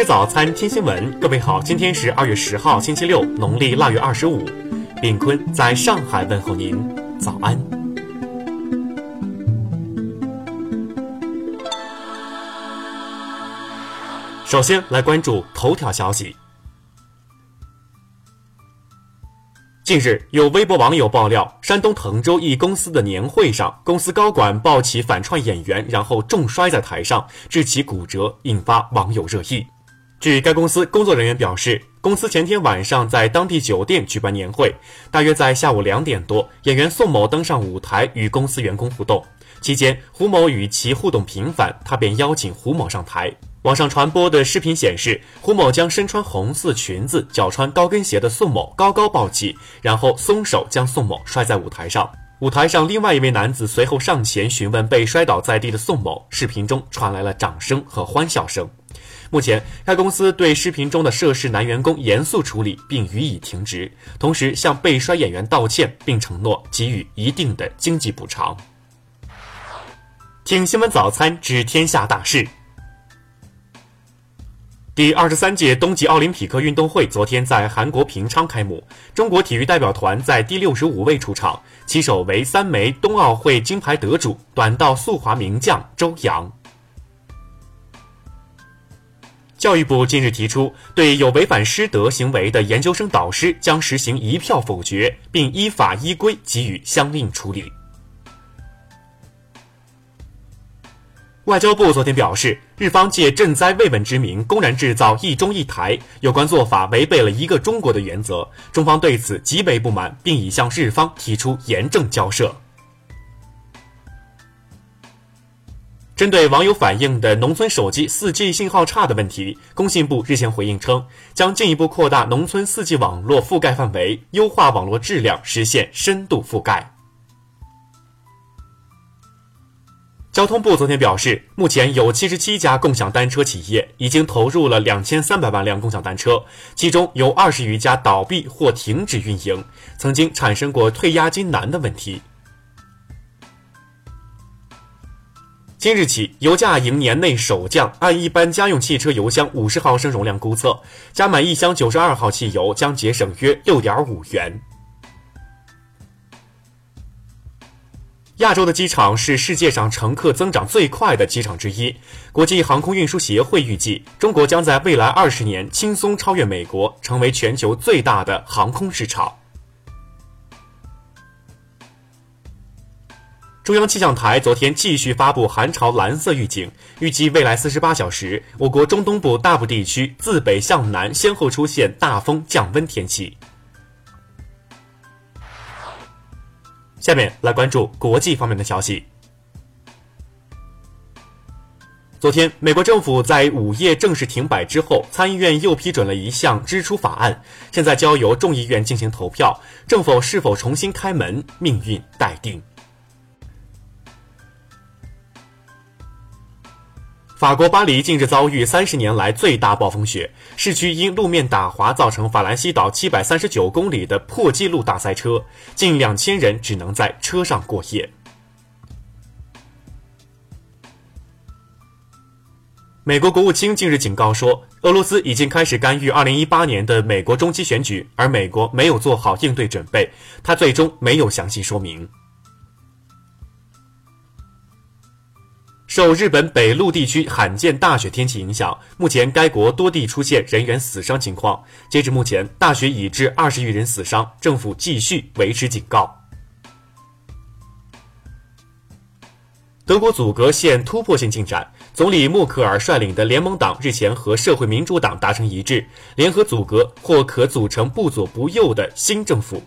吃早餐，听新闻。各位好，今天是二月十号，星期六，农历腊月二十五。炳坤在上海问候您，早安。首先来关注头条消息。近日，有微博网友爆料，山东滕州一公司的年会上，公司高管抱起反串演员，然后重摔在台上，致其骨折，引发网友热议。据该公司工作人员表示，公司前天晚上在当地酒店举办年会，大约在下午两点多，演员宋某登上舞台与公司员工互动，期间胡某与其互动频繁，他便邀请胡某上台。网上传播的视频显示，胡某将身穿红色裙子、脚穿高跟鞋的宋某高高抱起，然后松手将宋某摔在舞台上。舞台上另外一位男子随后上前询问被摔倒在地的宋某，视频中传来了掌声和欢笑声。目前，该公司对视频中的涉事男员工严肃处理并予以停职，同时向被摔演员道歉，并承诺给予一定的经济补偿。听新闻早餐知天下大事。第二十三届冬季奥林匹克运动会昨天在韩国平昌开幕，中国体育代表团在第六十五位出场，旗手为三枚冬奥会金牌得主、短道速滑名将周洋。教育部近日提出，对有违反师德行为的研究生导师将实行一票否决，并依法依规给予相应处理。外交部昨天表示，日方借赈灾慰问之名，公然制造“一中一台”，有关做法违背了一个中国的原则，中方对此极为不满，并已向日方提出严正交涉。针对网友反映的农村手机 4G 信号差的问题，工信部日前回应称，将进一步扩大农村 4G 网络覆盖范围，优化网络质量，实现深度覆盖。交通部昨天表示，目前有七十七家共享单车企业已经投入了两千三百万辆共享单车，其中有二十余家倒闭或停止运营，曾经产生过退押金难的问题。今日起，油价迎年内首降，按一般家用汽车油箱五十毫升容量估测，加满一箱九十二号汽油将节省约六点五元。亚洲的机场是世界上乘客增长最快的机场之一。国际航空运输协会预计，中国将在未来二十年轻松超越美国，成为全球最大的航空市场。中央气象台昨天继续发布寒潮蓝色预警，预计未来四十八小时，我国中东部大部地区自北向南先后出现大风降温天气。下面来关注国际方面的消息。昨天，美国政府在午夜正式停摆之后，参议院又批准了一项支出法案，现在交由众议院进行投票，政府是否重新开门，命运待定。法国巴黎近日遭遇三十年来最大暴风雪，市区因路面打滑造成法兰西岛七百三十九公里的破纪录大塞车，近两千人只能在车上过夜。美国国务卿近日警告说，俄罗斯已经开始干预二零一八年的美国中期选举，而美国没有做好应对准备。他最终没有详细说明。受日本北陆地区罕见大雪天气影响，目前该国多地出现人员死伤情况。截至目前，大雪已致二十余人死伤，政府继续维持警告。德国阻隔线突破性进展，总理默克尔率领的联盟党日前和社会民主党达成一致，联合阻隔或可组成不左不右的新政府。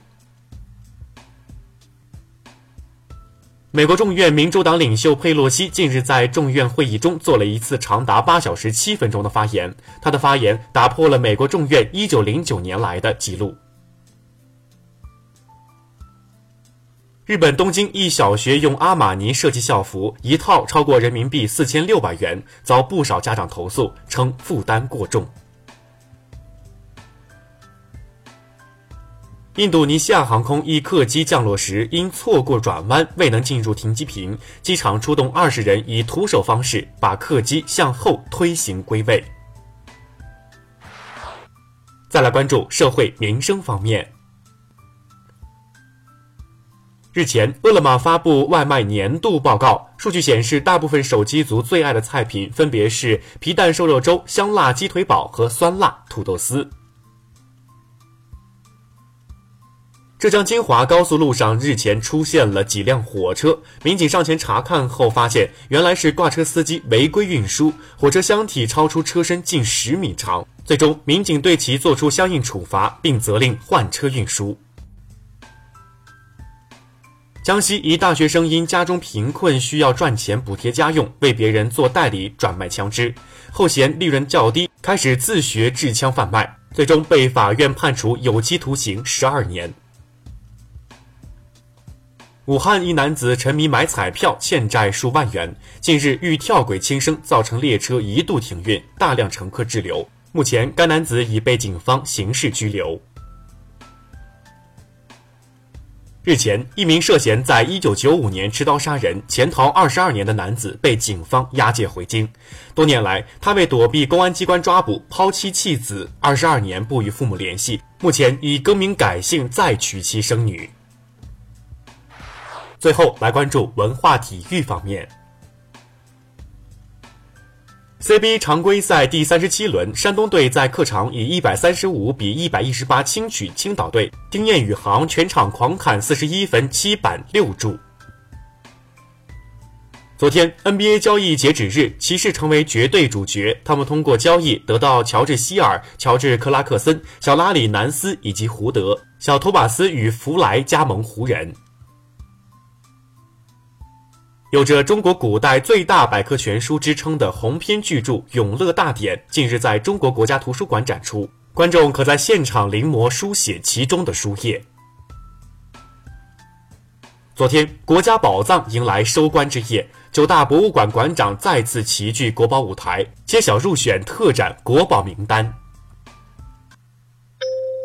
美国众院民主党领袖佩洛西近日在众院会议中做了一次长达八小时七分钟的发言，他的发言打破了美国众院一九零九年来的记录。日本东京一小学用阿玛尼设计校服，一套超过人民币四千六百元，遭不少家长投诉，称负担过重。印度尼西亚航空一客机降落时因错过转弯，未能进入停机坪，机场出动二十人以徒手方式把客机向后推行归位。再来关注社会民生方面。日前，饿了么发布外卖年度报告，数据显示，大部分手机族最爱的菜品分别是皮蛋瘦肉粥、香辣鸡腿堡和酸辣土豆丝。浙江金华高速路上日前出现了几辆火车，民警上前查看后发现，原来是挂车司机违规运输，火车箱体超出车身近十米长。最终，民警对其作出相应处罚，并责令换车运输。江西一大学生因家中贫困需要赚钱补贴家用，为别人做代理转卖枪支，后嫌利润较低，开始自学制枪贩卖，最终被法院判处有期徒刑十二年。武汉一男子沉迷买彩票，欠债数万元，近日遇跳轨轻生，造成列车一度停运，大量乘客滞留。目前，该男子已被警方刑事拘留。日前，一名涉嫌在1995年持刀杀人、潜逃22年的男子被警方押解回京。多年来，他为躲避公安机关抓捕，抛妻弃子，22年不与父母联系。目前已更名改姓，再娶妻生女。最后来关注文化体育方面。CBA 常规赛第三十七轮，山东队在客场以一百三十五比一百一十八轻取青岛队，丁彦雨航全场狂砍四十一分、七板六助。昨天 NBA 交易截止日，骑士成为绝对主角，他们通过交易得到乔治希尔、乔治克拉克森、小拉里南斯以及胡德、小托马斯与弗莱加盟湖人。有着中国古代最大百科全书之称的鸿篇巨著《永乐大典》近日在中国国家图书馆展出，观众可在现场临摹书写其中的书页。昨天，国家宝藏迎来收官之夜，九大博物馆馆长再次齐聚国宝舞台，揭晓入选特展国宝名单。